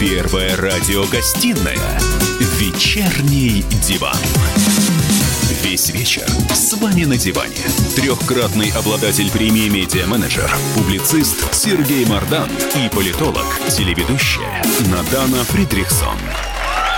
Первая радиогостинная «Вечерний диван». Весь вечер с вами на диване. Трехкратный обладатель премии «Медиа-менеджер», публицист Сергей Мардан и политолог, телеведущая Надана Фридрихсон.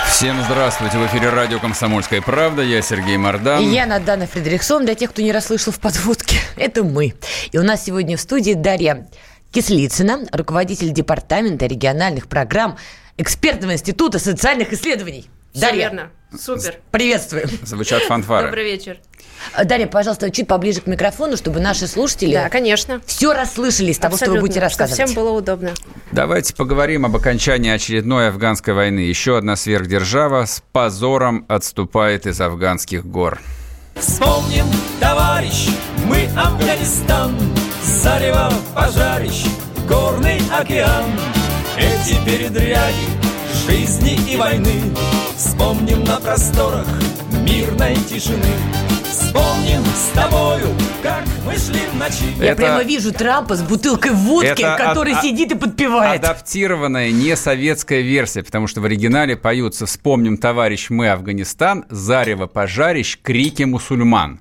Всем здравствуйте. В эфире радио «Комсомольская правда». Я Сергей Мордан. И я Надана Фредериксон. Для тех, кто не расслышал в подводке, это мы. И у нас сегодня в студии Дарья Кислицына, руководитель департамента региональных программ Экспертного института социальных исследований. Все Дарья, верно. Супер. приветствуем. Звучат фанфары. Добрый вечер. Дарья, пожалуйста, чуть поближе к микрофону, чтобы наши слушатели Да, конечно. все расслышали из того, что вы Абсолютно. будете рассказывать. Чтобы всем было удобно. Давайте поговорим об окончании очередной афганской войны. Еще одна сверхдержава с позором отступает из афганских гор. Вспомним, товарищ, мы Афганистан, Зарево пожарищ, горный океан. Эти передряги жизни и войны Вспомним на просторах мирной тишины Вспомним с тобою, как мы шли в ночи Я Это- прямо вижу Трампа с бутылкой водки, Это который а- а- сидит и подпевает. Адаптированная не советская версия, потому что в оригинале поются «Вспомним, товарищ, мы Афганистан», «Зарево пожарищ», «Крики мусульман».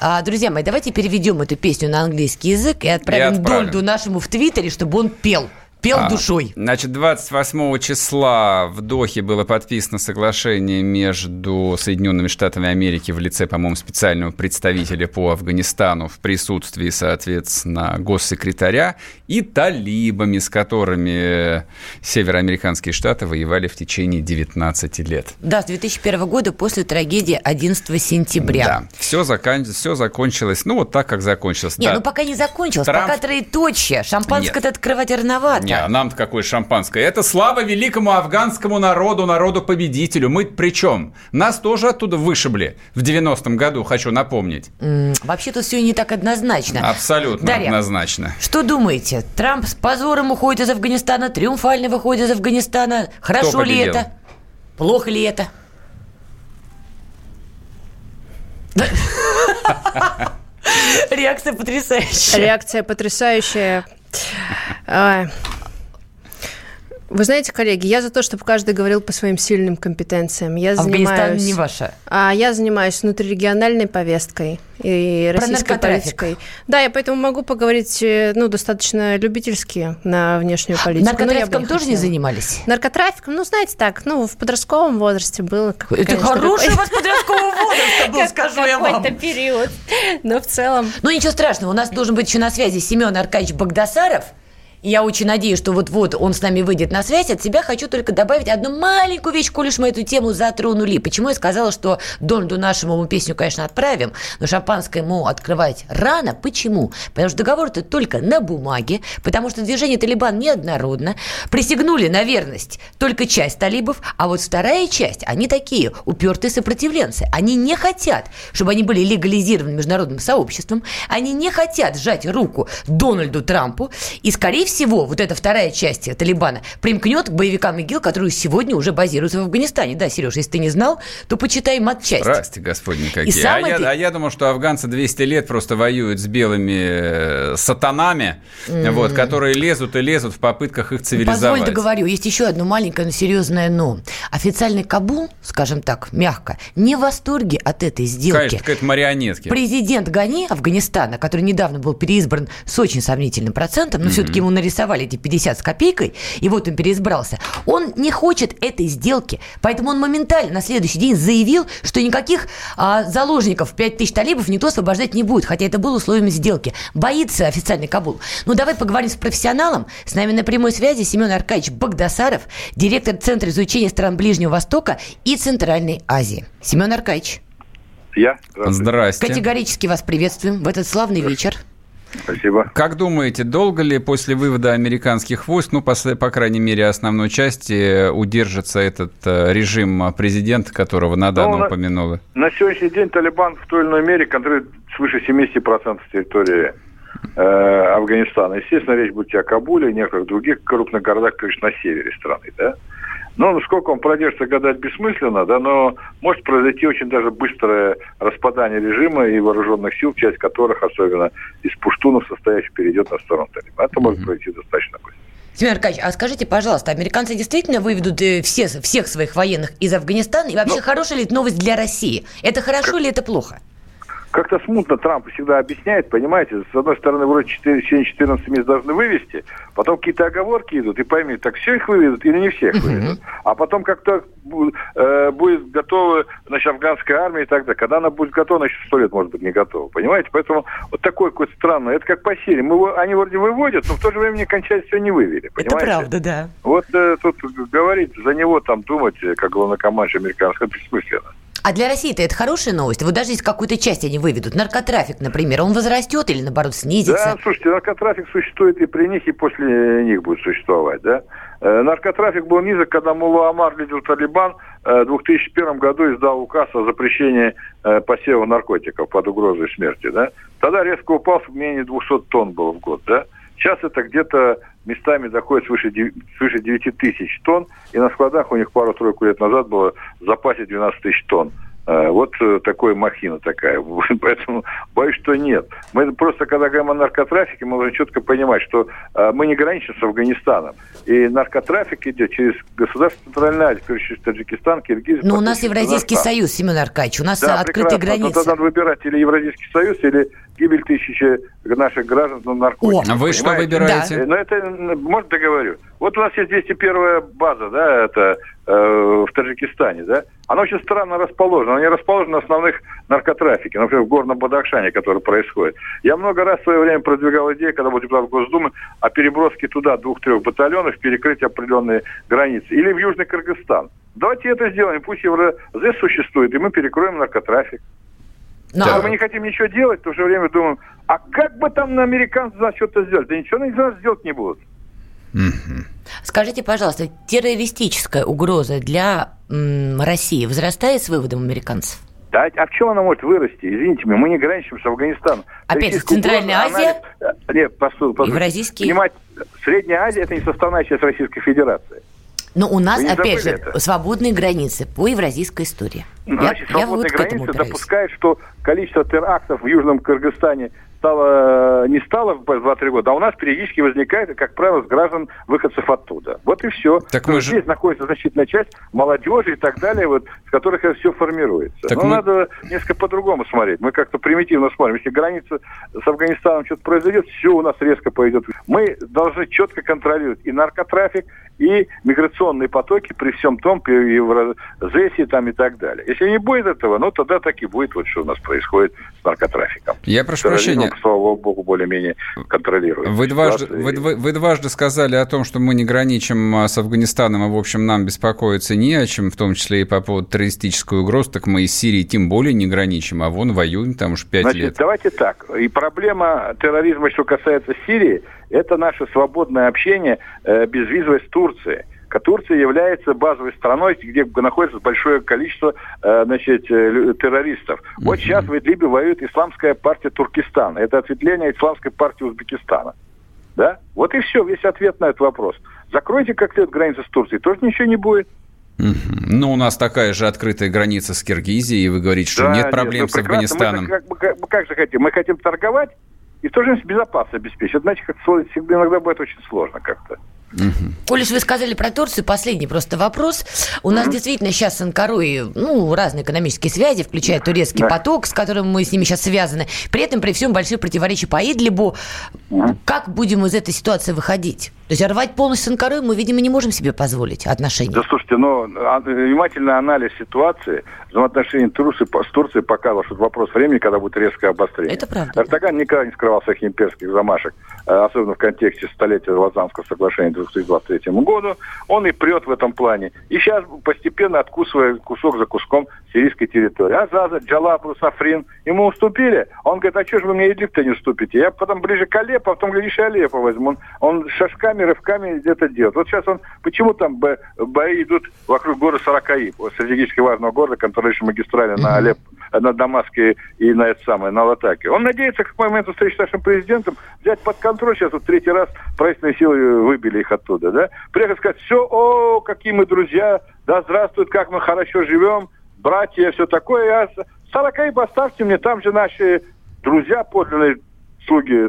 А, друзья мои, давайте переведем эту песню на английский язык и отправим, И отправим. Дольду нашему в Твиттере, чтобы он пел. Пел А, душой. Значит, 28 числа в Дохе было подписано соглашение между Соединенными Штатами Америки в лице, по-моему, специального представителя по Афганистану в присутствии, соответственно, госсекретаря и талибами, с которыми североамериканские штаты воевали в течение 19 лет. Да, с 2001 года после трагедии 11 сентября. Да, все, закон... все закончилось, ну, вот так, как закончилось. Не, да. ну пока не закончилось, Трамп- пока троеточие. Шампанское-то открывать рановато. Не, а нам-то какое шампанское. Это слава великому афганскому народу, народу-победителю. Мы при чем? Нас тоже оттуда вышибли в 90-м году, хочу напомнить. Вообще-то все не так однозначно. Абсолютно Дарья, однозначно. Что думаете? Трамп с позором уходит из Афганистана, триумфально выходит из Афганистана. Хорошо ли это? Плохо ли это? Реакция потрясающая. Реакция потрясающая. А, Вы знаете, коллеги, я за то, чтобы каждый говорил по своим сильным компетенциям. Я Афганистан занимаюсь... не ваша. А я занимаюсь внутрирегиональной повесткой и Про российской политикой. Да, я поэтому могу поговорить, э, ну, достаточно любительски на внешнюю политику. но я бы Наркотрафиком тоже не занимались? Наркотрафиком, ну, знаете так, ну, в подростковом возрасте было. как- Это конечно, хороший у какой- вас подросткового возраста был, скажу я вам. Какой-то период. Но в целом... Ну, ничего страшного, у нас должен быть еще на связи Семен Аркадьевич Багдасаров. Я очень надеюсь, что вот-вот он с нами выйдет на связь. От себя хочу только добавить одну маленькую вещь, коль уж мы эту тему затронули. Почему я сказала, что Дональду нашему мы песню, конечно, отправим, но шампанское ему открывать рано. Почему? Потому что договор это только на бумаге, потому что движение Талибан неоднородно. Присягнули на верность только часть талибов, а вот вторая часть, они такие упертые сопротивленцы. Они не хотят, чтобы они были легализированы международным сообществом. Они не хотят сжать руку Дональду Трампу. И, скорее всего, вот эта вторая часть Талибана примкнет к боевикам ИГИЛ, которые сегодня уже базируются в Афганистане. Да, Сереж, если ты не знал, то почитай матчасть. Здрасте, господи, какие. И а, я, а я думал, что афганцы 200 лет просто воюют с белыми э, сатанами, вот, которые лезут и лезут в попытках их цивилизовать. Позволь договорю, есть еще одно маленькое, но серьезное «но». Официальный Кабул, скажем так, мягко, не в восторге от этой сделки. Конечно, какая-то марионетки. Президент Гани Афганистана, который недавно был переизбран с очень сомнительным процентом, но все-таки ему нарисовали эти 50 с копейкой, и вот он переизбрался, он не хочет этой сделки, поэтому он моментально на следующий день заявил, что никаких а, заложников 5000 талибов никто освобождать не будет, хотя это было условием сделки. Боится официальный Кабул. Ну, давай поговорим с профессионалом. С нами на прямой связи Семен Аркадьевич Багдасаров, директор Центра изучения стран Ближнего Востока и Центральной Азии. Семен Аркадьевич. Я? Здравствуйте. Здрасте. Категорически вас приветствуем в этот славный вечер. Спасибо. Как думаете, долго ли после вывода американских войск, ну, по, по крайней мере, основной части, удержится этот э, режим президента, которого Надана Ну, на- упомянула? На сегодняшний день Талибан в той или иной мере контролирует свыше 70% территории э, Афганистана. Естественно, речь будет о Кабуле, и некоторых других крупных городах, конечно, на севере страны, да. Ну, сколько он продержится, гадать бессмысленно, да, но может произойти очень даже быстрое распадание режима и вооруженных сил, часть которых, особенно из пуштунов, состоящих, перейдет на сторону Талибана. Это может произойти достаточно быстро. Семен Аркадьевич, а скажите, пожалуйста, американцы действительно выведут э, все, всех своих военных из Афганистана? И вообще, ну, хорошая ли это новость для России? Это хорошо как... или это плохо? Как-то смутно Трамп всегда объясняет, понимаете, с одной стороны, вроде 4, 14 месяцев должны вывести, потом какие-то оговорки идут, и пойми, так все их выведут или не всех выведут. А потом как-то э, будет готова, значит, афганская армия и так далее. Когда она будет готова, еще сто лет, может быть, не готова, понимаете? Поэтому вот такой какой-то странный, это как по серии. Мы, они вроде выводят, но в то же время окончательно все не вывели, понимаете? Это правда, да. Вот э, тут говорить, за него там думать, как главнокомандующий американского, это бессмысленно. А для России-то это хорошая новость. Вот даже если какую-то часть они выведут, наркотрафик, например, он возрастет или, наоборот, снизится? Да, слушайте, наркотрафик существует и при них, и после них будет существовать, да. Э, наркотрафик был низок, когда Мулла Амар лидер Талибан э, в 2001 году издал указ о запрещении э, посева наркотиков под угрозой смерти, да. Тогда резко упал, менее 200 тонн было в год, да. Сейчас это где-то местами доходит свыше 9, свыше 9 тысяч тонн, и на складах у них пару-тройку лет назад было в запасе 12 тысяч тонн. Э, вот э, такое махина такая. Поэтому боюсь, что нет. Мы просто, когда говорим о наркотрафике, мы должны четко понимать, что э, мы не граничим с Афганистаном. И наркотрафик идет через государство Центральной Азии, через Таджикистан, Киргизию. Но у нас Евразийский союз, Семен Аркадьевич, у нас да, открытые прекрасно. границы. Но тогда надо выбирать или Евразийский союз, или гибель тысячи наших граждан на наркотиках. О, а вы что выбираете? Да. Но это, может, договорю. Вот у нас есть 201 база, да, это э, в Таджикистане, да. Она очень странно расположена. Она не расположена на основных наркотрафике, например, в Горном Бадахшане, который происходит. Я много раз в свое время продвигал идею, когда был депутат Госдумы, о переброске туда двух-трех батальонов, перекрыть определенные границы. Или в Южный Кыргызстан. Давайте это сделаем. Пусть Евразес существует, и мы перекроем наркотрафик. Но... Да. Мы не хотим ничего делать, в то же время думаем, а как бы там на американцы за что-то сделать? Да ничего они за нас сделать не будут. Скажите, пожалуйста, террористическая угроза для м, России возрастает с выводом американцев? Да, а в чем она может вырасти? Извините меня, мы не граничим с Афганистаном. Опять же, Центральная Азия? Она... Нет, послушайте, послушайте. Евразийский? Понимаете, Средняя Азия – это не составная часть Российской Федерации. Но у нас, опять же, это? свободные границы по евразийской истории. Значит, я, свободные я вот границы допускают, что количество терактов в Южном Кыргызстане стало, не стало в 2-3 года, а у нас периодически возникает, как правило, с граждан выходцев оттуда. Вот и все. Так мы Здесь же... находится значительная часть молодежи и так далее, вот, с которых это все формируется. Так Но мы... надо несколько по-другому смотреть. Мы как-то примитивно смотрим. Если граница с Афганистаном что-то произойдет, все у нас резко пойдет. Мы должны четко контролировать и наркотрафик, и миграционные потоки при всем том, при Евразесии там и так далее. Если не будет этого, ну тогда так и будет, вот что у нас происходит с наркотрафиком. Я прошу прощения. Слава богу, более-менее контролируем. Вы дважды, вы, вы, вы дважды сказали о том, что мы не граничим а, с Афганистаном, и, в общем, нам беспокоиться не о чем, в том числе и по поводу террористической угрозы, так мы и с Сирией тем более не граничим, а вон воюем там уж пять лет. давайте так. И проблема терроризма, что касается Сирии, это наше свободное общение э, безвизовое с Турцией. Турция является базовой страной, где находится большое количество э, значит, э, террористов. Вот сейчас в Идлибе воюет исламская партия Туркестана. Это ответвление исламской партии Узбекистана. Да? Вот и все, весь ответ на этот вопрос. Закройте как следует границы с Турцией, тоже ничего не будет. Ну, у нас такая же открытая граница с Киргизией, и вы говорите, что да, нет проблем нет, ну, с Афганистаном. Мы, как, как, как же хотим? Мы хотим торговать и в то же время безопасность обеспечить. Значит, как всегда иногда бывает очень сложно как-то. Угу. Коль вы сказали про Турцию, последний просто вопрос. У нас действительно сейчас с Анкарой ну, разные экономические связи, включая турецкий да. поток, с которым мы с ними сейчас связаны. При этом при всем большие противоречия по Идлибу. Угу. Как будем из этой ситуации выходить? То есть рвать полностью с Анкарой мы, видимо, не можем себе позволить отношения. Да, слушайте, ну, а, внимательный анализ ситуации взаимоотношений Турции, с Турцией показывал, что это вопрос времени, когда будет резкое обострение. Это правда. Эрдоган никогда не скрывал своих имперских замашек, э, особенно в контексте столетия Лозаннского соглашения 2023 году. Он и прет в этом плане. И сейчас постепенно откусывая кусок за куском сирийской территории. Азаза, Джалабру, Сафрин ему уступили. Он говорит, а что же вы мне Идлиб-то не уступите? Я потом ближе к Алеппо, а потом, глядишь, Алеппо возьму. Он, он шажками, рывками где-то делает. Вот сейчас он... Почему там бои идут вокруг города Саракаи, стратегически важного города, который еще магистрали на Алеппо, на Дамаске и на это самое, на Латаке. Он надеется, к моменту встречи с нашим президентом, взять под контроль. Сейчас вот третий раз правительственные силы выбили их оттуда, да? Приехать сказать, все, о, какие мы друзья, да здравствует, как мы хорошо живем, братья, все такое. А Саракаи поставьте мне, там же наши друзья, подлинные слуги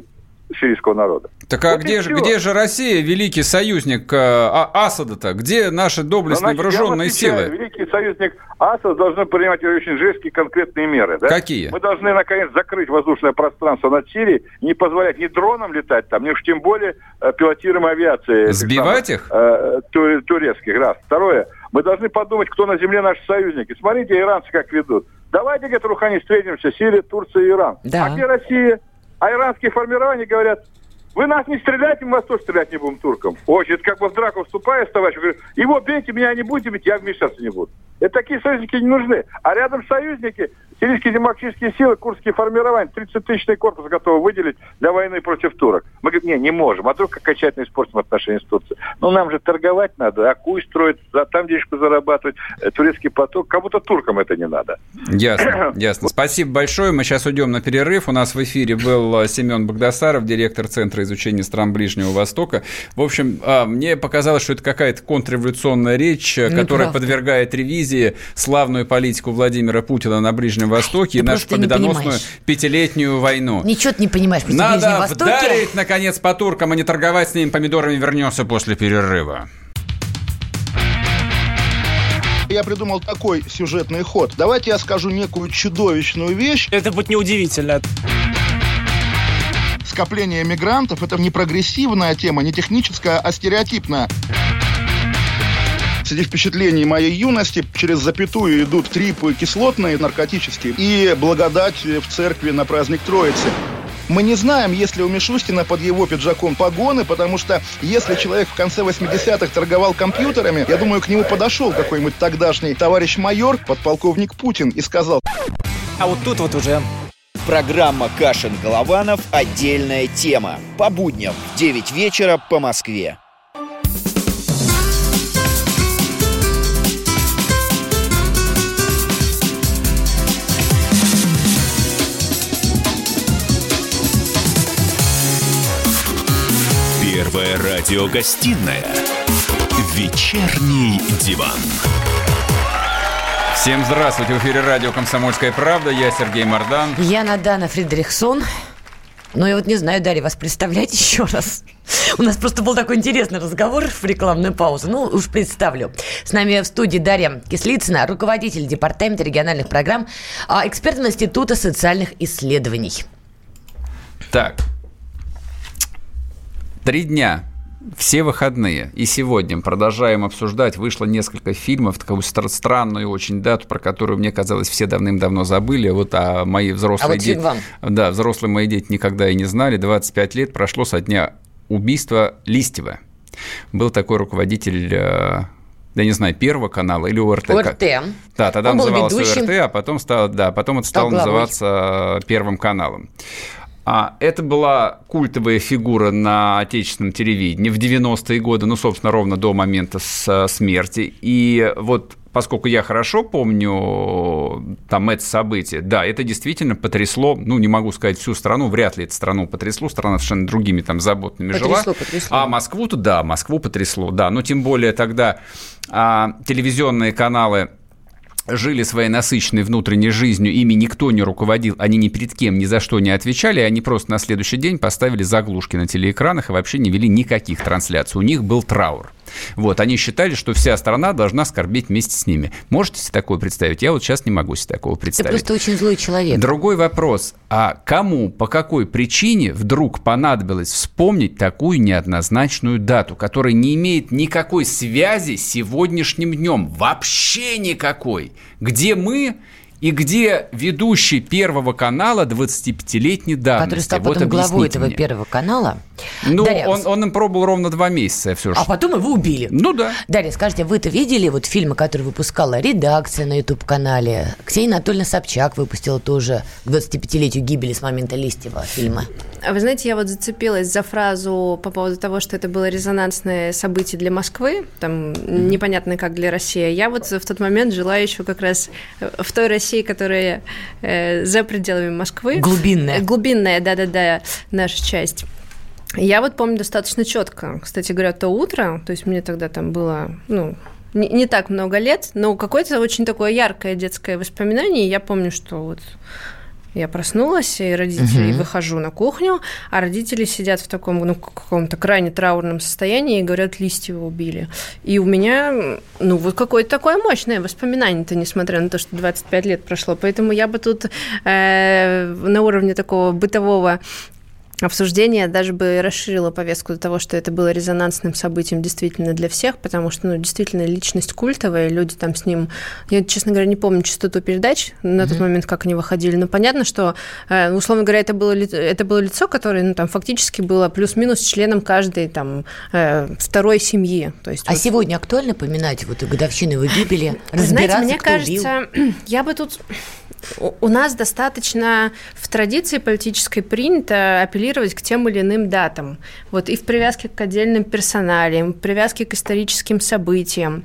сирийского народа. Так а вот где, же, где же Россия, великий союзник э, а, Асада-то? Где наши доблестные значит, вооруженные силы? Великий союзник Асад должны принимать очень жесткие конкретные меры. Да? Какие? Мы должны, наконец, закрыть воздушное пространство над Сирией, не позволять ни дронам летать там, ни уж тем более э, пилотируемой авиации. Сбивать их? Э, турецких, раз. Второе, мы должны подумать, кто на земле наши союзники. Смотрите, иранцы как ведут. Давайте, говорит Рухани, встретимся, Сирия, Турция и Иран. Да. А где Россия? А иранские формирования говорят, вы нас не стреляйте, мы вас тоже стрелять не будем туркам. Очень, это как бы в драку вступаешь, товарищ, говорю, его бейте, меня не будете бить, я вмешаться не буду. Это такие союзники не нужны. А рядом союзники, сирийские демократические силы, курские формирования, 30-тысячный корпус готовы выделить для войны против турок. Мы говорим, не, не можем. А вдруг окончательно испортим отношения с Турцией? Ну, нам же торговать надо, а куй строить, там денежку зарабатывать, э, турецкий поток. Как будто туркам это не надо. Ясно, ясно. Спасибо большое. Мы сейчас уйдем на перерыв. У нас в эфире был э, Семен Богдасаров, директор Центра изучения стран Ближнего Востока. В общем, а, мне показалось, что это какая-то контрреволюционная речь, э, которая подвергает ревизии славную политику Владимира Путина на Ближнем Востоке ты и нашу победоносную пятилетнюю войну. Ничего ты не понимаешь про Надо Ближнем Востоке. вдарить, наконец, по туркам, а не торговать с ними помидорами. Вернется после перерыва. я придумал такой сюжетный ход. Давайте я скажу некую чудовищную вещь. Это будет неудивительно. Скопление мигрантов – это не прогрессивная тема, не техническая, а стереотипная. Среди впечатлений моей юности через запятую идут трипы кислотные, наркотические, и благодать в церкви на праздник Троицы. Мы не знаем, есть ли у Мишустина под его пиджаком погоны, потому что если человек в конце 80-х торговал компьютерами, я думаю, к нему подошел какой-нибудь тогдашний товарищ майор, подполковник Путин, и сказал... А вот тут вот уже Программа «Кашин-Голованов. Отдельная тема». По будням в 9 вечера по Москве. Радиогостинная «Вечерний диван». Всем здравствуйте! В эфире радио «Комсомольская правда». Я Сергей Мордан. Я Надана Фридрихсон. Ну, я вот не знаю, Дарья, вас представлять еще раз. У нас просто был такой интересный разговор в рекламную паузу. Ну, уж представлю. С нами в студии Дарья Кислицына, руководитель Департамента региональных программ, а эксперт Института социальных исследований. Так, Три дня все выходные и сегодня продолжаем обсуждать. Вышло несколько фильмов, такую странную очень дату, про которую, мне казалось, все давным-давно забыли. Вот а мои взрослые а дети... Да, взрослые мои дети никогда и не знали. 25 лет прошло со дня убийства Листьева. Был такой руководитель э, я не знаю, Первого канала или ОРТ. ОРТ. Да, тогда Он назывался ОРТ, а потом, стал, да, потом это стало называться Первым каналом. А это была культовая фигура на отечественном телевидении в 90-е годы, ну, собственно, ровно до момента с смерти. И вот поскольку я хорошо помню там это событие, да, это действительно потрясло, ну, не могу сказать всю страну, вряд ли эту страну потрясло, страна совершенно другими там заботами потрясло, жила. Потрясло. А Москву-то, да, Москву потрясло, да, но тем более тогда а, телевизионные каналы жили своей насыщенной внутренней жизнью, ими никто не руководил, они ни перед кем ни за что не отвечали, они просто на следующий день поставили заглушки на телеэкранах и вообще не вели никаких трансляций. У них был траур. Вот, они считали, что вся страна должна скорбеть вместе с ними. Можете себе такое представить? Я вот сейчас не могу себе такого представить. Ты просто очень злой человек. Другой вопрос. А кому, по какой причине вдруг понадобилось вспомнить такую неоднозначную дату, которая не имеет никакой связи с сегодняшним днем? Вообще никакой. Где мы и где ведущий Первого канала 25-летней давности. Который стал потом вот главой этого мне. Первого канала. Ну, Дарья, он, он им пробовал ровно два месяца все же. А потом его убили. Ну да. Дарья, скажите, вы-то видели вот фильмы, которые выпускала редакция на YouTube-канале? Ксения Анатольевна Собчак выпустила тоже к 25-летию гибели с момента Листьева фильма. А вы знаете, я вот зацепилась за фразу по поводу того, что это было резонансное событие для Москвы, там mm-hmm. непонятно как для России. Я вот в тот момент жила еще как раз в той России, России, которая э, за пределами Москвы. Глубинная. Глубинная, да-да-да, наша часть. Я вот помню достаточно четко. Кстати говоря, то утро, то есть мне тогда там было, ну, не, не так много лет, но какое-то очень такое яркое детское воспоминание. Я помню, что вот Я проснулась, и родители Мгм. выхожу на кухню, а родители сидят в таком, ну, каком-то крайне траурном состоянии и говорят, Листьева убили. И у меня, ну, вот какое-то такое мощное воспоминание-то, несмотря на то, что 25 лет прошло. Поэтому я бы тут э, на уровне такого бытового обсуждения даже бы расширила повестку до того, что это было резонансным событием действительно для всех, потому что, ну, действительно, личность культовая, люди там с ним... Я, честно говоря, не помню частоту передач на тот момент, как они выходили, но понятно, что, э, условно говоря, это было, это было лицо, которое, ну, там, фактически было плюс-минус членом каждой, там, э, второй семьи. То есть А вот- сегодня актуально поминать вот годовщину его гибели, Вы Знаете, разбираться, мне кто убил? кажется, я бы тут... У у нас достаточно в традиции политической принято апеллировать к тем или иным датам. Вот и в привязке к отдельным персоналиям, в привязке к историческим событиям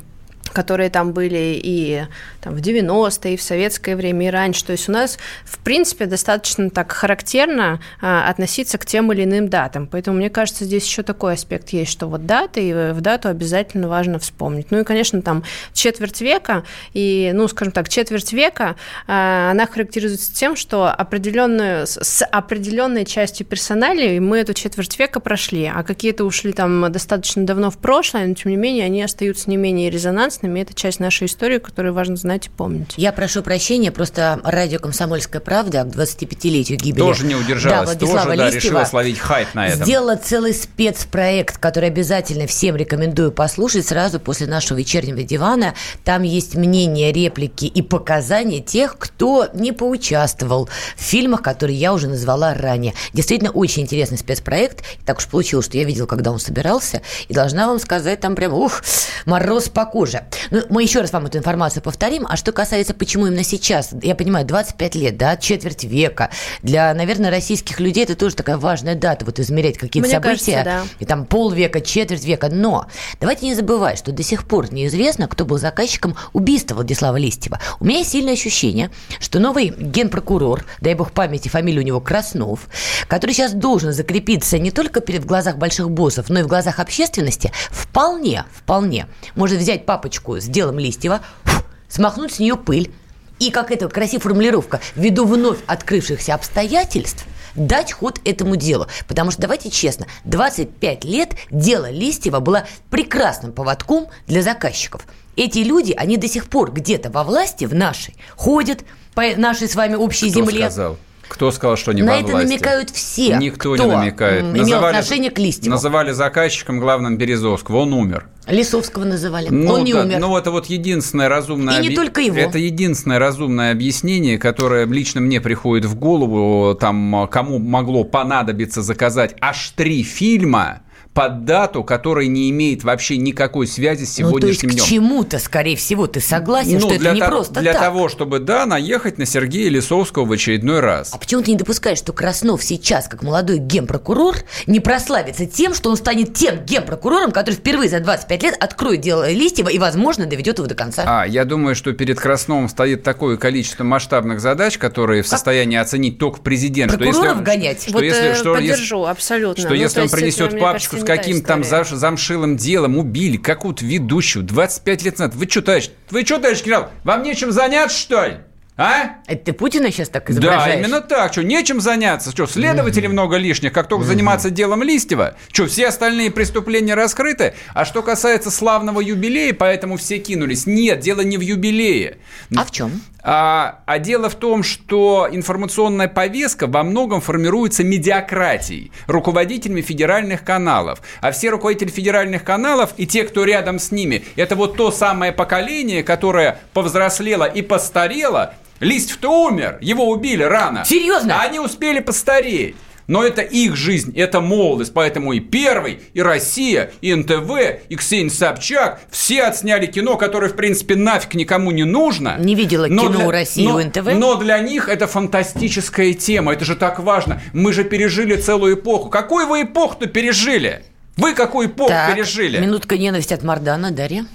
которые там были и там, в 90-е, и в советское время, и раньше. То есть у нас, в принципе, достаточно так характерно а, относиться к тем или иным датам. Поэтому, мне кажется, здесь еще такой аспект есть, что вот даты, и в дату обязательно важно вспомнить. Ну и, конечно, там четверть века, и, ну, скажем так, четверть века, а, она характеризуется тем, что определенную, с- определенной частью персоналии мы эту четверть века прошли, а какие-то ушли там достаточно давно в прошлое, но, тем не менее, они остаются не менее резонансными. Это часть нашей истории, которую важно знать и помнить. Я прошу прощения, просто радио «Комсомольская правда» к 25-летию гибели Тоже не удержалась, да, Владислава тоже, да, решила словить хайп на этом. Сделала целый спецпроект, который обязательно всем рекомендую послушать сразу после нашего вечернего дивана. Там есть мнения, реплики и показания тех, кто не поучаствовал в фильмах, которые я уже назвала ранее. Действительно, очень интересный спецпроект. Так уж получилось, что я видела, когда он собирался, и должна вам сказать, там прям, ух, мороз по коже. Ну, мы еще раз вам эту информацию повторим. А что касается, почему именно сейчас, я понимаю, 25 лет, да, четверть века. Для, наверное, российских людей это тоже такая важная дата, вот измерять какие-то Мне события. кажется, да. И там полвека, четверть века. Но давайте не забывать, что до сих пор неизвестно, кто был заказчиком убийства Владислава Листьева. У меня есть сильное ощущение, что новый генпрокурор, дай бог памяти, фамилия у него Краснов, который сейчас должен закрепиться не только перед глазах больших боссов, но и в глазах общественности, вполне, вполне может взять папочку с делом Листьева, фу, смахнуть с нее пыль, и, как это красивая формулировка, ввиду вновь открывшихся обстоятельств, дать ход этому делу. Потому что, давайте честно, 25 лет дело Листьева было прекрасным поводком для заказчиков. Эти люди, они до сих пор где-то во власти, в нашей, ходят по нашей с вами общей Кто земле. сказал? Кто сказал, что не На это власти? намекают все, Никто кто не намекает. имел отношение к Листьеву. Называли заказчиком главным Березовского. Он умер. Лисовского называли. Ну, Он не да, умер. Ну, это вот единственное разумное... И не только его. Это единственное разумное объяснение, которое лично мне приходит в голову, там, кому могло понадобиться заказать аж три фильма под дату, которая не имеет вообще никакой связи с ну, то есть сегодняшним к днем. чему-то, скорее всего, ты согласен, что это не того- просто для так. того, чтобы, да, наехать на Сергея Лисовского в очередной раз. А почему ты не допускаешь, что Краснов сейчас, как молодой генпрокурор, не прославится тем, что он станет тем генпрокурором, который впервые за 25 лет откроет дело Листьева и, возможно, доведет его до конца? А, я думаю, что перед Красновым стоит такое количество масштабных задач, которые в состоянии оценить только президент. что если Прокуроров он- гонять? Что вот если, э, что если- поддержу, абсолютно. Что Ну, если он принесет папочку с там история. зам- замшилым делом, убили какую-то ведущую 25 лет назад. Вы что, товарищ, вы что, товарищ генерал, вам нечем заняться, что ли? А? Это ты Путина сейчас так Да, изображаешь? именно так. Что, нечем заняться? Что, следователей много лишних, как только заниматься делом Листьева? Что, все остальные преступления раскрыты? А что касается славного юбилея, поэтому все кинулись. Нет, дело не в юбилее. А в чем? А, а дело в том, что информационная повестка во многом формируется медиакратией, руководителями федеральных каналов. А все руководители федеральных каналов и те, кто рядом с ними, это вот то самое поколение, которое повзрослело и постарело. Листьев-то умер, его убили рано. Серьезно? Они успели постареть. Но это их жизнь, это молодость, поэтому и Первый, и Россия, и НТВ, и Ксения Собчак, все отсняли кино, которое, в принципе, нафиг никому не нужно. Не видела кино у России, но- у НТВ? Но для них это фантастическая тема, это же так важно. Мы же пережили целую эпоху. Какую вы эпоху-то пережили? Вы какую эпоху Так, пережили? минутка ненависти от Мардана, Дарья.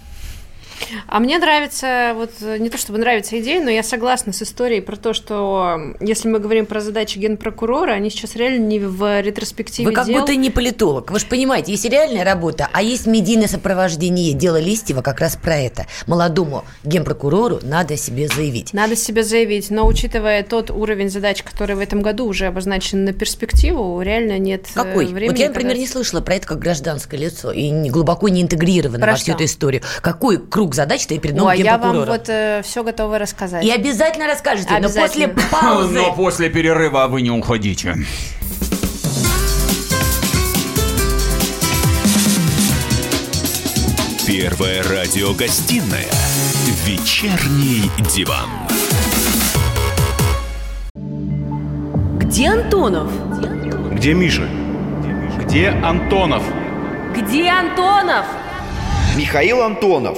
А мне нравится, вот не то чтобы нравится идея, но я согласна с историей про то, что если мы говорим про задачи генпрокурора, они сейчас реально не в ретроспективе Вы как дел. будто не политолог. Вы же понимаете, есть реальная работа, а есть медийное сопровождение. Дело Листьева как раз про это. Молодому генпрокурору надо себе заявить. Надо себе заявить, но учитывая тот уровень задач, который в этом году уже обозначен на перспективу, реально нет э, Какой? времени. Вот я, например, когда- не слышала про это как гражданское лицо и глубоко не интегрирована Про во всю эту историю. Какой круг задач стоит перед Ну, новым а я вам вот все готова рассказать. И обязательно расскажете, но после Обязательно. паузы. Но после перерыва вы не уходите. Первая радиогостинная «Вечерний диван». Где Антонов? Где Миша? Где Антонов? Где Антонов? Михаил Антонов.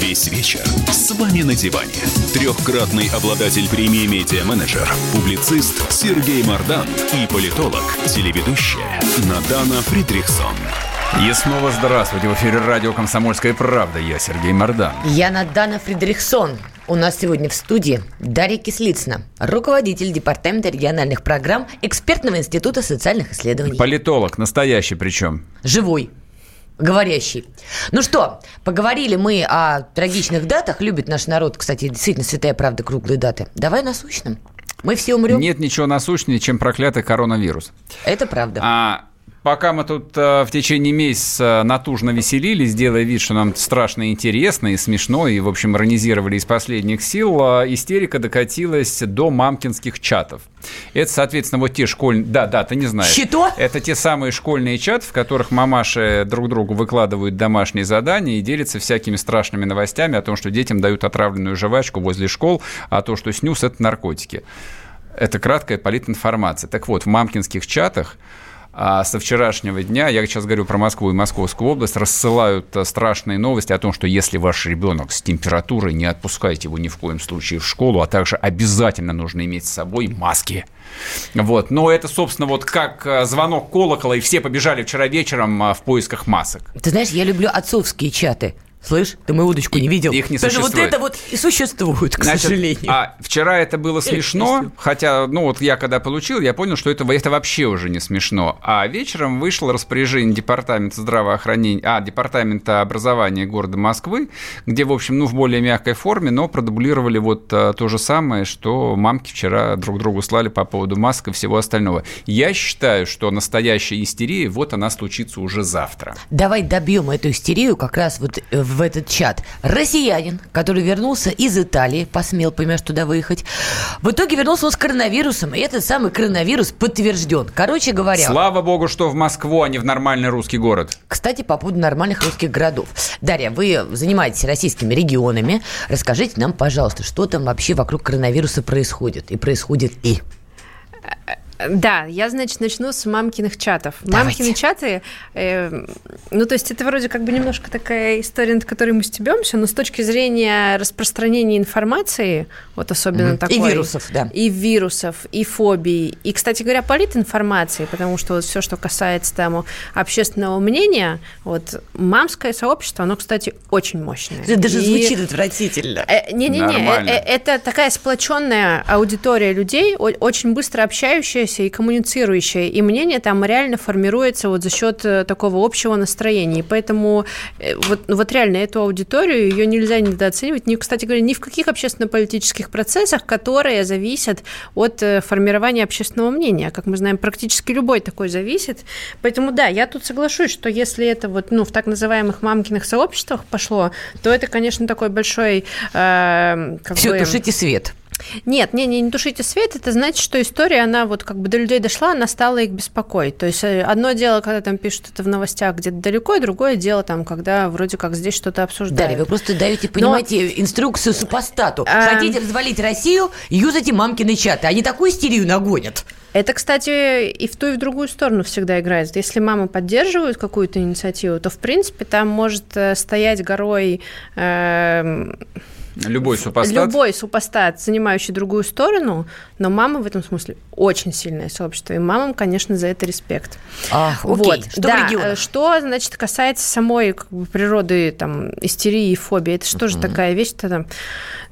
Весь вечер с вами на диване. Трехкратный обладатель премии «Медиа-менеджер», публицист Сергей Мардан и политолог, телеведущая Надана Фридрихсон. И снова здравствуйте. В эфире радио «Комсомольская правда». Я Сергей Мордан. Я Надана Фридрихсон. У нас сегодня в студии Дарья Кислицына, руководитель Департамента региональных программ Экспертного института социальных исследований. Политолог, настоящий причем. Живой. Говорящий. Ну что, поговорили мы о трагичных датах. Любит наш народ, кстати, действительно святая правда, круглые даты. Давай насущным. Мы все умрем. Нет ничего насущнее, чем проклятый коронавирус. Это правда. А пока мы тут э, в течение месяца натужно веселились, делая вид, что нам страшно интересно и смешно, и, в общем, иронизировали из последних сил, э, истерика докатилась до мамкинских чатов. Это, соответственно, вот те школьные... Да, да, ты не знаешь. Что? Это те самые школьные чаты, в которых мамаши друг другу выкладывают домашние задания и делятся всякими страшными новостями о том, что детям дают отравленную жвачку возле школ, а то, что снюс – это наркотики. Это краткая политинформация. Так вот, в мамкинских чатах а со вчерашнего дня, я сейчас говорю про Москву и Московскую область, рассылают а, страшные новости о том, что если ваш ребенок с температурой, не отпускайте его ни в коем случае в школу, а также обязательно нужно иметь с собой маски. Вот. Но это, собственно, вот как а, звонок колокола, и все побежали вчера вечером а, в поисках масок. Ты знаешь, я люблю отцовские чаты. Слышь, ты мою удочку не видел? Их не Потому что вот существует. это вот и существует, к Значит, сожалению. А вчера это было смешно, хотя, ну вот я когда получил, я понял, что это, это вообще уже не смешно. А вечером вышло распоряжение Департамента здравоохранения, а, Департамента образования города Москвы, где, в общем, ну в более мягкой форме, но продублировали вот а, то же самое, что мамки вчера друг другу слали по поводу масок и всего остального. Я считаю, что настоящая истерия, вот она случится уже завтра. Давай добьем эту истерию как раз вот э, в этот чат. Россиянин, который вернулся из Италии, посмел, понимаешь, туда выехать. В итоге вернулся он с коронавирусом, и этот самый коронавирус подтвержден. Короче говоря... Слава богу, что в Москву, а не в нормальный русский город. Кстати, по поводу нормальных русских городов. Дарья, вы занимаетесь российскими регионами. Расскажите нам, пожалуйста, что там вообще вокруг коронавируса происходит и происходит и... Да, я, значит, начну с мамкиных чатов. Давайте. Мамкины чаты, э, ну, то есть это вроде как бы немножко такая история, над которой мы стебемся, но с точки зрения распространения информации, вот особенно. И такой... вирусов, да. И вирусов, и фобий, и, кстати говоря, политинформации, потому что вот все, что касается там общественного мнения, вот мамское сообщество, оно, кстати, очень мощное. Это даже И- звучит отвратительно. Э, Не-не-не, э, э, это такая сплоченная аудитория людей, очень быстро общающаяся и коммуницирующая, и мнение там реально формируется вот за счет э, такого общего настроения. И поэтому э, вот, ну вот реально эту аудиторию, ее нельзя недооценивать, ни, кстати говоря, ни в каких общественно-политических процессах, которые зависят от э, формирования общественного мнения. Как мы знаем, практически любой такой зависит. Поэтому да, я тут соглашусь, что если это вот ну, в так называемых мамкиных сообществах пошло, то это, конечно, такой большой... э, Все, бы- тушите свет. Нет, не, не, не тушите свет, это значит, что история, она вот как бы до людей дошла, она стала их беспокоить. То есть э, одно дело, когда там пишут это в новостях где-то далеко, и другое дело там, когда вроде как здесь что-то обсуждают. Дарья, вы просто даете, понимаете, Но... инструкцию супостату. А... Хотите развалить Россию, юзайте мамкины чаты. Они такую истерию нагонят. Это, кстати, и в ту, и в другую сторону всегда играет. Если мамы поддерживают какую-то инициативу, то, в принципе, там может э, стоять горой э, Любой супостат? Любой супостат, занимающий другую сторону, но мама в этом смысле очень сильное сообщество, и мамам, конечно, за это респект. Ах, окей. Вот. Что да, в Что, значит, касается самой как бы, природы там, истерии и фобии, это что uh-huh. же такая вещь-то там?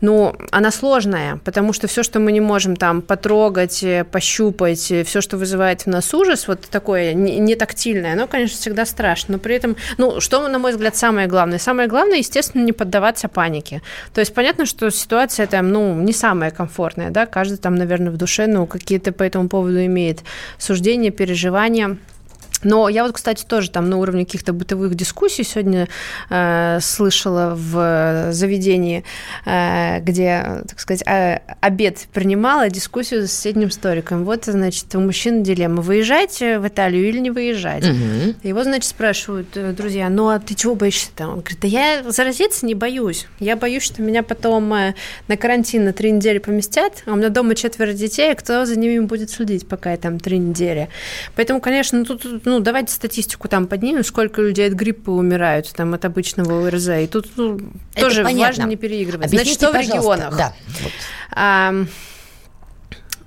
Ну, она сложная, потому что все, что мы не можем там потрогать, э, пощупать, э, все, что вызывает в нас ужас, вот такое не тактильное, оно, конечно, всегда страшно, но при этом, ну, что, на мой взгляд, самое главное? Самое главное, естественно, не поддаваться панике. То есть понятно, что ситуация там, ну, не самая комфортная, да, каждый там, наверное, в душе, ну, какие-то по этому поводу имеет суждения, переживания. Но я вот, кстати, тоже там на уровне каких-то бытовых дискуссий сегодня э, слышала в заведении, э, где, так сказать, э, обед принимала дискуссию с соседним историком. Вот, значит, у мужчин дилемма, выезжать в Италию или не выезжать. Угу. Его, значит, спрашивают э, друзья, ну а ты чего боишься там? Он говорит, да я заразиться не боюсь. Я боюсь, что меня потом э, на карантин на три недели поместят, а у меня дома четверо детей, кто за ними будет следить, пока я там три недели. Поэтому, конечно, тут ну, давайте статистику там поднимем, сколько людей от гриппа умирают там от обычного ОРЗ. И тут ну, тоже понятно. важно не переигрывать. Объясните, Значит, что пожалуйста. в регионах? Да. Вот. А,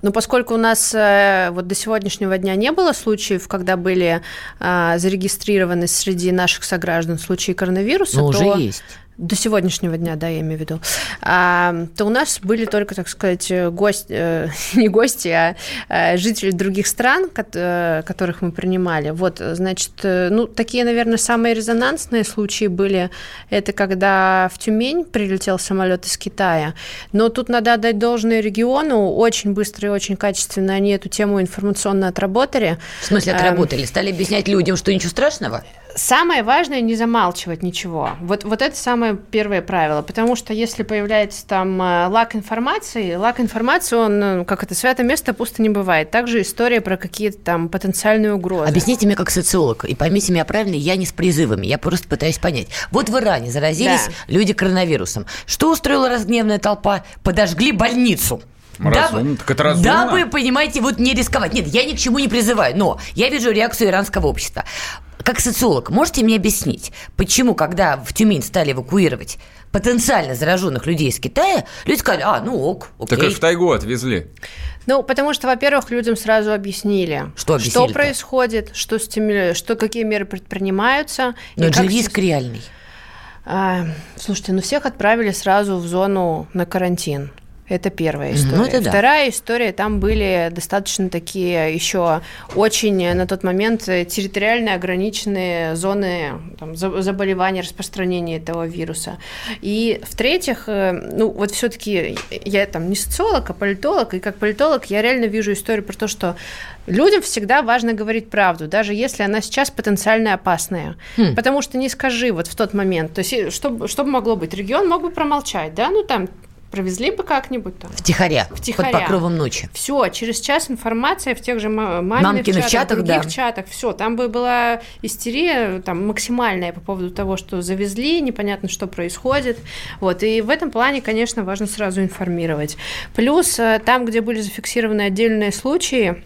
ну, поскольку у нас э, вот до сегодняшнего дня не было случаев, когда были э, зарегистрированы среди наших сограждан случаи коронавируса, Но то уже есть до сегодняшнего дня, да, я имею в виду, то у нас были только, так сказать, гости, э, не гости, а, а жители других стран, э, которых мы принимали. Вот, значит, э, ну, такие, наверное, самые резонансные случаи были, это когда в Тюмень прилетел самолет из Китая. Но тут надо отдать должное региону, очень быстро и очень качественно они эту тему информационно отработали. В смысле отработали? Стали объяснять людям, что ничего страшного? Самое важное не замалчивать ничего. Вот, вот это самое первое правило. Потому что если появляется там э, лак информации, лак информации, он, э, как это, святое место пусто не бывает. Также история про какие-то там потенциальные угрозы. Объясните мне как социолог, и поймите меня правильно, я не с призывами, я просто пытаюсь понять. Вот в Иране заразились да. люди коронавирусом. Что устроила разгневанная толпа? Подожгли больницу. Разумно, дабы, так это разумно. Дабы, понимаете, вот не рисковать. Нет, я ни к чему не призываю, но я вижу реакцию иранского общества. Как социолог, можете мне объяснить, почему, когда в Тюмень стали эвакуировать потенциально зараженных людей из Китая, люди сказали, а, ну ок, окей. Так их в тайгу отвезли. Ну, потому что, во-первых, людям сразу объяснили, что, что происходит, что, стимули... что какие меры предпринимаются. Но это же риск реальный. А, слушайте, ну всех отправили сразу в зону на карантин. Это первая история. Ну, это да. Вторая история, там были достаточно такие еще очень на тот момент территориально ограниченные зоны там, заболевания, распространения этого вируса. И в-третьих, э, ну вот все-таки я там не социолог, а политолог, и как политолог я реально вижу историю про то, что Людям всегда важно говорить правду, даже если она сейчас потенциально опасная. Хм. Потому что не скажи вот в тот момент. То есть, что, что бы могло быть? Регион мог бы промолчать, да? Ну, там, провезли бы как-нибудь там. Втихаря, Втихаря. под покровом ночи. Все, через час информация в тех же маминых чатах, чатах других да. чатах. Все, там бы была истерия там, максимальная по поводу того, что завезли, непонятно, что происходит. Вот, и в этом плане, конечно, важно сразу информировать. Плюс э, там, где были зафиксированы отдельные случаи,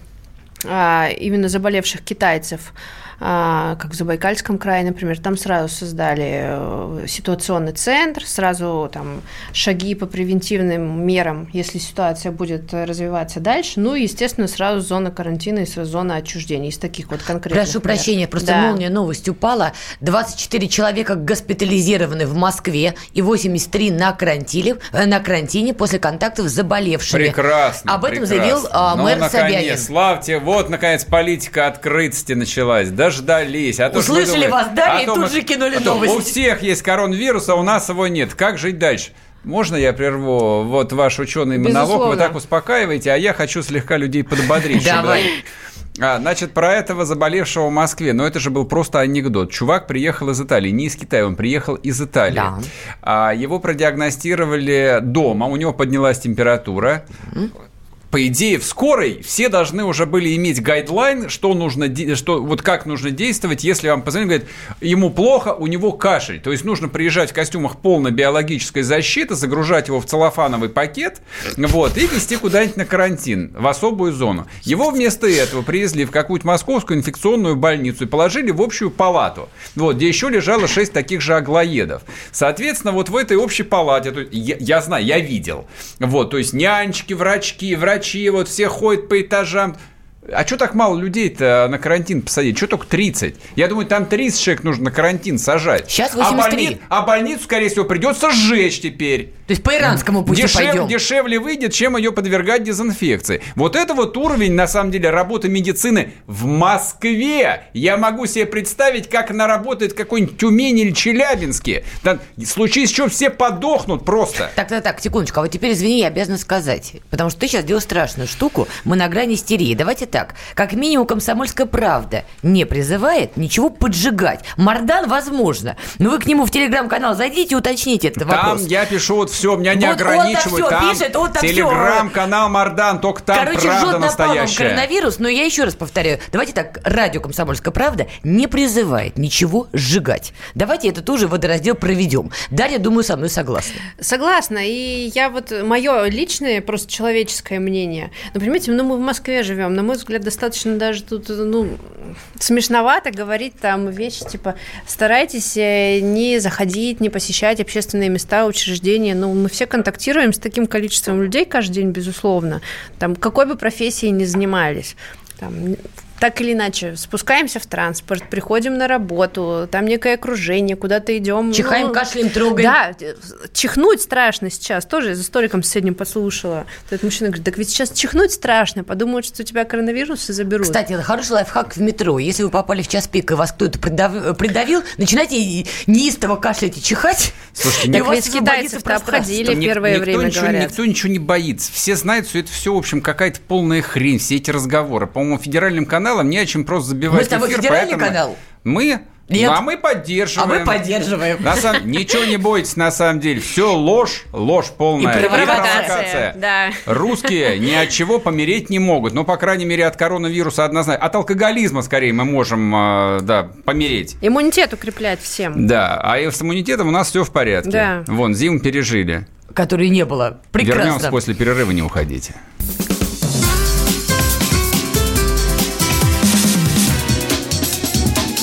именно заболевших китайцев, а, как в Забайкальском крае, например, там сразу создали э, ситуационный центр, сразу там шаги по превентивным мерам, если ситуация будет развиваться дальше. Ну и, естественно, сразу зона карантина и сразу зона отчуждения из таких вот конкретных Прошу мер. прощения, просто да. молния новость упала. 24 человека госпитализированы в Москве и 83 на карантине, э, на карантине после контактов с заболевшими. Прекрасно. Об этом прекрасно. заявил а, мэр ну, наконец, Собянин. Славьте, вот, наконец, политика открытости началась. Да дождались. А Услышали думали, вас, да, а и тут мы, же кинули а новости. У всех есть коронавирус, а у нас его нет. Как жить дальше? Можно я прерву вот ваш ученый монолог? Вы так успокаиваете, а я хочу слегка людей подбодрить. Давай. А, значит, про этого заболевшего в Москве. Но это же был просто анекдот. Чувак приехал из Италии, не из Китая, он приехал из Италии. Да. А, его продиагностировали дома, у него поднялась температура. По идее, в скорой все должны уже были иметь гайдлайн, что нужно, что, вот как нужно действовать, если вам позвонят, говорят, ему плохо, у него кашель. То есть нужно приезжать в костюмах полной биологической защиты, загружать его в целлофановый пакет, вот, и везти куда-нибудь на карантин, в особую зону. Его вместо этого привезли в какую-то московскую инфекционную больницу и положили в общую палату, вот, где еще лежало шесть таких же аглоедов. Соответственно, вот в этой общей палате, я, я знаю, я видел, вот, то есть нянечки, врачки, врачи, вот все ходят по этажам. А что так мало людей-то на карантин посадить? Что только 30? Я думаю, там 30 человек нужно на карантин сажать. Сейчас а, 83. больни- а больницу, скорее всего, придется сжечь теперь. То есть по иранскому пути Дешев- пойдем. Дешевле выйдет, чем ее подвергать дезинфекции. Вот это вот уровень, на самом деле, работы медицины в Москве. Я могу себе представить, как она работает в какой-нибудь Тюмени или Челябинске. Там, случись что, все подохнут просто. Так, так, так, секундочку. А вот теперь, извини, я обязана сказать. Потому что ты сейчас делаешь страшную штуку. Мы на грани истерии. Давайте так. Как минимум, комсомольская правда не призывает ничего поджигать. Мардан возможно. Но вы к нему в телеграм-канал зайдите и уточните этот Там вопрос. я пишу, вот все, меня не Вот ограничивают. всё там пишет, он-то всё. телеграм-канал Мардан, только там Короче, правда жжет настоящая. коронавирус, но я еще раз повторяю. Давайте так, радио «Комсомольская правда» не призывает ничего сжигать. Давайте это тоже водораздел проведем. Дарья, думаю, со мной согласна. Согласна. И я вот, мое личное, просто человеческое мнение. Ну, понимаете, ну, мы в Москве живем. На мой взгляд, достаточно даже тут, ну, смешновато говорить там вещи, типа, старайтесь э, не заходить, не посещать общественные места, учреждения. Ну, мы все контактируем с таким количеством людей каждый день, безусловно. Там, какой бы профессией ни занимались. Там, так или иначе, спускаемся в транспорт, приходим на работу, там некое окружение, куда-то идем. Чихаем, ну, кашляем, трогаем. Да, чихнуть страшно сейчас. Тоже за столиком соседним послушала. Этот мужчина говорит, так ведь сейчас чихнуть страшно. Подумают, что у тебя коронавирус и заберут. Кстати, это хороший лайфхак в метро. Если вы попали в час пик и вас кто-то придав- придавил, начинайте неистово кашлять и чихать. Слушайте, и вас ведь китайцев-то обходили Ник- первое никто время, ничего, говорят. Никто ничего не боится. Все знают, что это все, в общем, какая-то полная хрень, все эти разговоры. По-моему, федеральным каналам не о чем просто забивать Мы с тобой эфир, федеральный канал? Мы? Нет. А мы поддерживаем. А мы поддерживаем. На самом- Ничего не бойтесь, на самом деле. Все ложь, ложь полная. И провокация. провокация. Да. Русские ни от чего помереть не могут. Ну, по крайней мере, от коронавируса однозначно. От алкоголизма, скорее, мы можем, э, да, помереть. Иммунитет укреплять всем. Да, а и с иммунитетом у нас все в порядке. Да. Вон, зиму пережили. Которой не было. Прекрасно. Вернемся после перерыва, не уходите.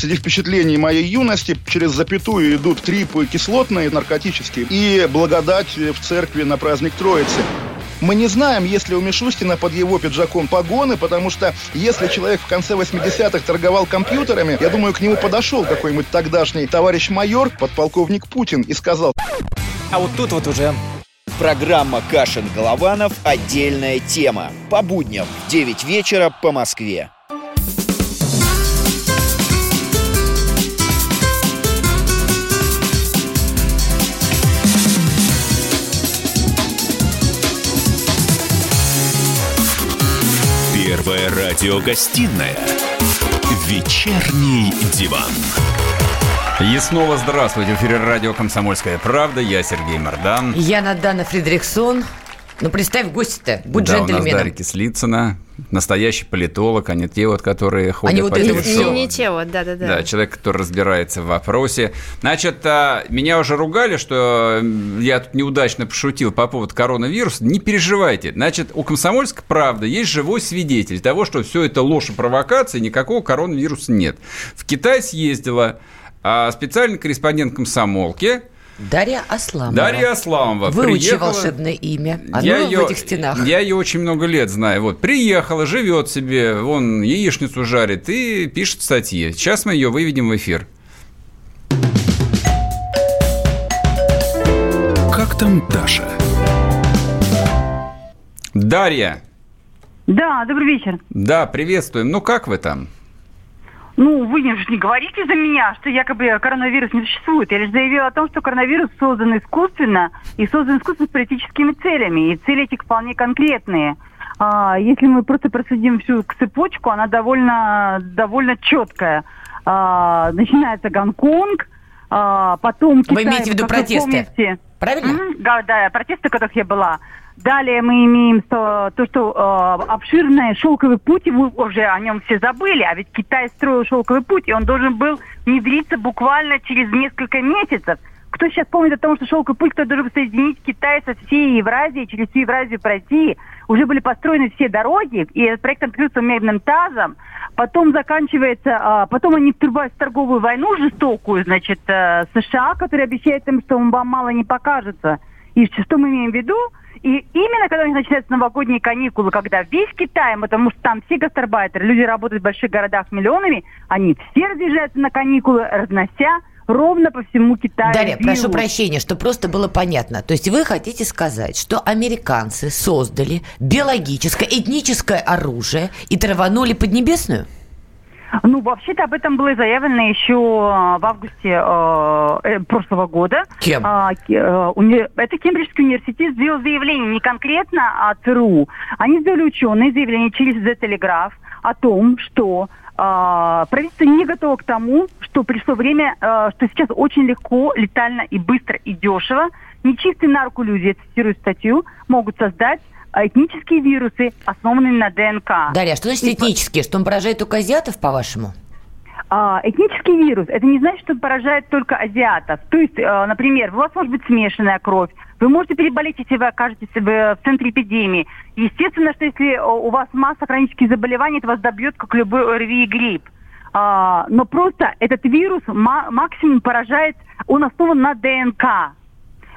Среди впечатлений моей юности через запятую идут трипы кислотные, наркотические, и благодать в церкви на праздник Троицы. Мы не знаем, есть ли у Мишустина под его пиджаком погоны, потому что если человек в конце 80-х торговал компьютерами, я думаю, к нему подошел какой-нибудь тогдашний товарищ майор, подполковник Путин, и сказал, А вот тут вот уже Программа «Кашин-Голованов. Отдельная тема». По будням в 9 вечера по Москве. Первая радиогостинная «Вечерний диван». И снова здравствуйте. В эфире радио «Комсомольская правда». Я Сергей Мордан. Я Надана Фридрихсон. Ну, представь, гости-то, будь да, у нас джентльменом. Дарья Кислицына, настоящий политолог, а не те вот, которые ходят Они вот по это вот Не, не те вот, да-да-да. Да, человек, который разбирается в вопросе. Значит, а, меня уже ругали, что я тут неудачно пошутил по поводу коронавируса. Не переживайте. Значит, у «Комсомольской правды» есть живой свидетель того, что все это ложь и провокация, никакого коронавируса нет. В Китай съездила а, специальный корреспондент комсомолки Дарья Асламова. Дарья Асламова. Выучи приехала- волшебное имя. Оно я в ее, этих стенах. Я ее очень много лет знаю. Вот, приехала, живет себе, вон, яичницу жарит и пишет статьи. Сейчас мы ее выведем в эфир. Как там Даша? Дарья. Да, добрый вечер. Да, приветствуем. Ну, как вы там? Ну, вы не, не говорите за меня, что якобы коронавирус не существует. Я лишь заявила о том, что коронавирус создан искусственно и создан искусственно с политическими целями. И цели эти вполне конкретные. А, если мы просто проследим всю цепочку, она довольно, довольно четкая. А, начинается Гонконг, а, потом Китай. Вы имеете в виду протесты? помните. Правильно? Мгм, Да, да, протесты, в которых я была. Далее мы имеем то, то, что э, обширный шелковый путь, и мы уже о нем все забыли, а ведь Китай строил шелковый путь, и он должен был внедриться буквально через несколько месяцев. Кто сейчас помнит о том, что шелковый путь, кто должен соединить Китай со всей Евразией, через всю Евразию пройти, уже были построены все дороги, и этот проект открылся медным тазом, потом заканчивается, а, потом они вступают в торговую войну жестокую, значит, э, США, который обещает им, что вам мало не покажется. И что мы имеем в виду? И именно когда у них начинаются новогодние каникулы, когда весь Китай, потому что там все гастарбайтеры, люди работают в больших городах миллионами, они все разъезжаются на каникулы, разнося ровно по всему Китаю. Дарья, вирус. прошу прощения, что просто было понятно. То есть вы хотите сказать, что американцы создали биологическое, этническое оружие и траванули Поднебесную? Ну, вообще-то об этом было заявлено еще э, в августе э, э, прошлого года. Кем? А, э, уни- Это Кембриджский университет сделал заявление не конкретно о ЦРУ. Они сделали ученые заявление через The Telegraph о том, что а, правительство не готово к тому, что пришло время, э, что сейчас очень легко, летально и быстро и дешево нечистые на руку люди, я цитирую статью, могут создать а, этнические вирусы, основанные на ДНК. Дарья, а что значит И этнические? Что он поражает только азиатов, по-вашему? А, этнический вирус, это не значит, что он поражает только азиатов. То есть, э, например, у вас может быть смешанная кровь, вы можете переболеть, если вы окажетесь в, в центре эпидемии. Естественно, что если э, у вас масса хронических заболеваний, это вас добьет, как любой ОРВИ и грипп. А, но просто этот вирус ма- максимум поражает, он основан на ДНК.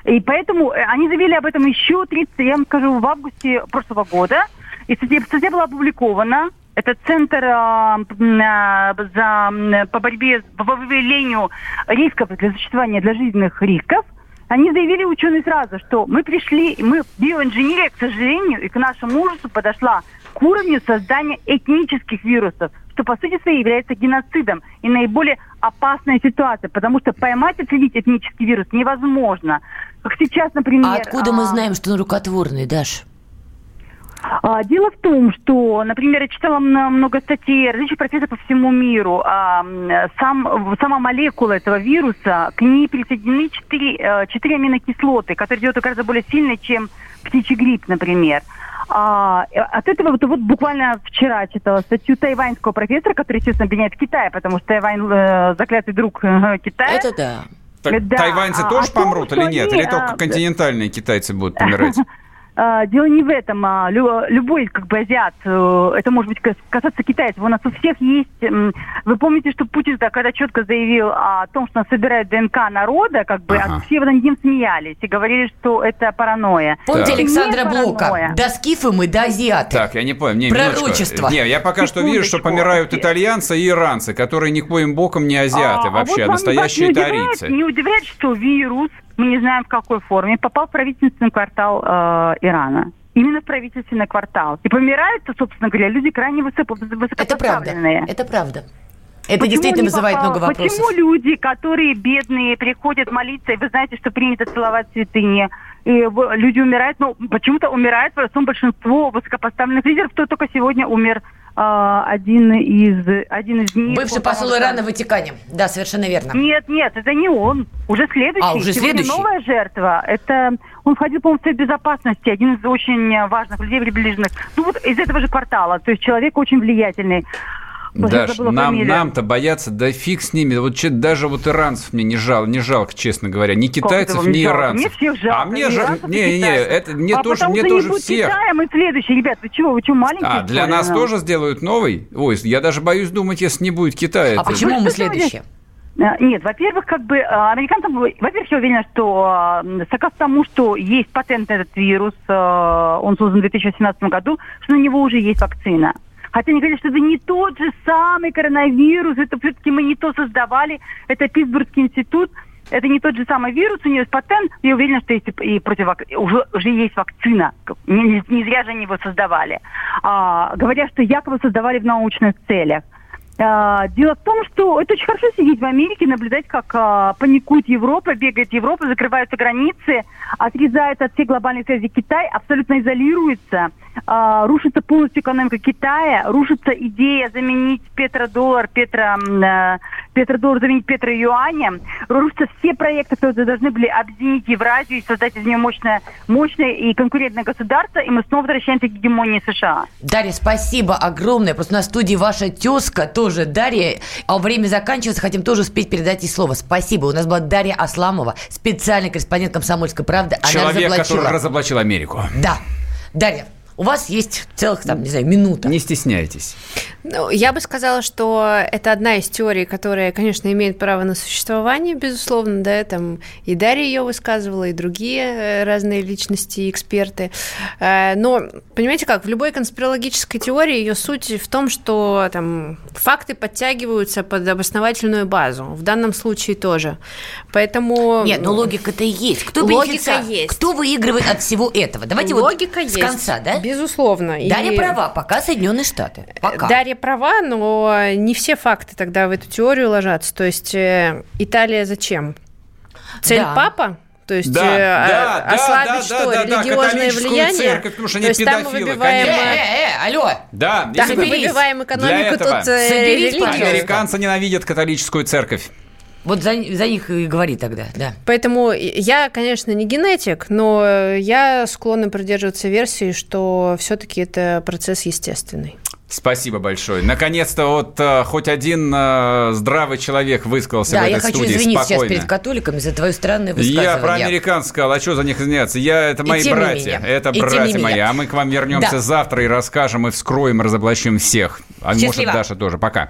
И поэтому э, они заявили об этом еще 30, я вам скажу, в августе прошлого года. И статья, статья была опубликована. Это Центр а, а, за, по борьбе по выявлению рисков для существования для жизненных рисков. Они заявили ученые сразу, что мы пришли, мы биоинженерия, к сожалению, и к нашему ужасу подошла к уровню создания этнических вирусов, что по сути своей является геноцидом и наиболее опасная ситуация, потому что поймать и отследить этнический вирус невозможно. Как сейчас, например... А откуда мы а, знаем, что он рукотворный, Даш? а, Дело в том, что, например, я читала много статей различных профессоров по всему миру. А, сам, сама молекула этого вируса, к ней присоединены четыре, э, четыре аминокислоты, которые делают ее гораздо более сильной, чем птичий грипп, например. А, э, от этого вот, вот буквально вчера читала статью тайваньского профессора, который, естественно, обвиняет Китай, потому что Тайвань э, заклятый друг э, Китая. Это да. Так Да, тайваньцы а тоже том, помрут или нет? они, Или только а, континентальные китайцы будут помирать? А, Дело не в этом. а, лю- Любой как бы азиат, э, это может быть кас- касаться китайцев. У нас у всех есть... Вы помните, что Путин да, когда четко заявил о том, что он собирает ДНК народа, как бы Ага. все над ним смеялись и говорили, что это паранойя. Помните Так. Александра Блока? паранойя. До скифы мы, до азиаты. Так, я не понял. Не, Пророчество. Не, я пока что вижу, что помирают итальянцы и иранцы, которые никоим боком не азиаты А, а вообще, вот а вам настоящие не удивляет- тарийцы. Не удивляет, что вирус, мы не знаем в какой форме, попал в правительственный квартал э, Ирана. Именно в правительственный квартал. И помирают-то, собственно говоря, люди крайне высоко, Это правда. высокопоставленные. Это правда. Это Почему действительно вызывает много вопросов. Почему люди, которые бедные, приходят молиться, и вы знаете, что принято целовать святыни, и люди умирают, но почему-то умирает в большинство высокопоставленных лидеров, кто только сегодня умер один из один из них. Бывший посол Ирана в Ватикане. Да, совершенно верно. Нет, нет, это не он. Уже следующий. А, уже Сегодня следующий? новая жертва. Это он входил, по-моему, в Совет Безопасности, один из очень важных людей приближенных. Ну вот из этого же квартала. То есть человек очень влиятельный. Ой, Даш, нам, нам-то бояться, да фиг с ними. Вот че- даже вот иранцев мне не, жал, не жалко, честно говоря. Ни китайцев, ни жалко? иранцев. Мне всех жалко. А мне и и не, не, это мне а тоже, мне что тоже не будет всех. Китая, мы следующие, ребят, вы чего, вы что, маленькие? А для нас ну? тоже сделают новый? Ой, я даже боюсь думать, если не будет Китая. А Это- почему мы следующие? Э, Нет, во-первых, как бы э, американцам, во-первых, я уверена, что э, согласно тому, что есть патент на этот вирус, он создан в 2018 году, что на него уже есть вакцина. Хотя они говорят, что это не тот же самый коронавирус, это все-таки мы не то создавали, это Питтсбургский институт, это не тот же самый вирус, у нее есть патент, я уверена, что есть и против, уже, уже есть вакцина. Не, не зря же они его создавали. А, говорят, что якобы создавали в научных целях. А, дело в том, что это очень хорошо сидеть в Америке, наблюдать, как а, паникует Европа, бегает Европа, закрываются границы, отрезается от всех глобальных связей Китай, абсолютно изолируется, а, рушится полностью экономика Китая, рушится идея заменить петродоллар, петро, э, петродоллар заменить петроюанем, рушатся все проекты, которые должны были объединить Евразию и создать из нее мощное, мощное и конкурентное государство, и мы снова возвращаемся к гегемонии США. Дарья, спасибо огромное. Просто на студии ваша тезка тоже Дарья. А время заканчивается, хотим тоже успеть передать ей слово. Спасибо. У нас была Дарья Асламова, специальный корреспондент «Комсомольской правды». Она Человек, разоблачила... который разоблачил Америку. Да. Дарья, у вас есть целых, там, не знаю, минута. Не стесняйтесь. Ну, я бы сказала, что это одна из теорий, которая, конечно, имеет право на существование, безусловно, да, там и Дарья ее высказывала, и другие э, разные личности эксперты. Э, но, понимаете как, в любой конспирологической теории ее суть в том, что там факты подтягиваются под обосновательную базу. В данном случае тоже. Поэтому... Нет, но логика-то есть. Кто Логика есть. Кто выигрывает от всего этого? Давайте Логика вот есть. с конца, да? Безусловно. Дарья И- права, пока Соединенные Штаты. Пока. Дарья права, но не все факты тогда в эту теорию ложатся. То есть э, Италия зачем? Цель Да. папа? То есть Да, э, да, а- ослабить да, что? да, да, религиозное влияние? церковь, потому что они То есть там мы выбиваем... Э, конечно. э, э, алло. Да, Да, если мы выбиваем экономику тут э, пожалуйста. Американцы ненавидят католическую церковь. Вот за, за них и говори тогда, да. Поэтому я, конечно, не генетик, но я склонна придерживаться версии, что все-таки это процесс естественный. Спасибо большое. Наконец-то вот э, хоть один э, здравый человек высказался да, в этой я хочу студии извиниться спокойно. сейчас перед католиками за твое странное высказывание. Я про американцев сказал, а что за них извиняться? Я, это мои братья, менее. это И братья менее. мои, а мы к вам вернемся Да. завтра и расскажем, и вскроем, и разоблачим всех. А может, Счастливо. Даша тоже. Пока.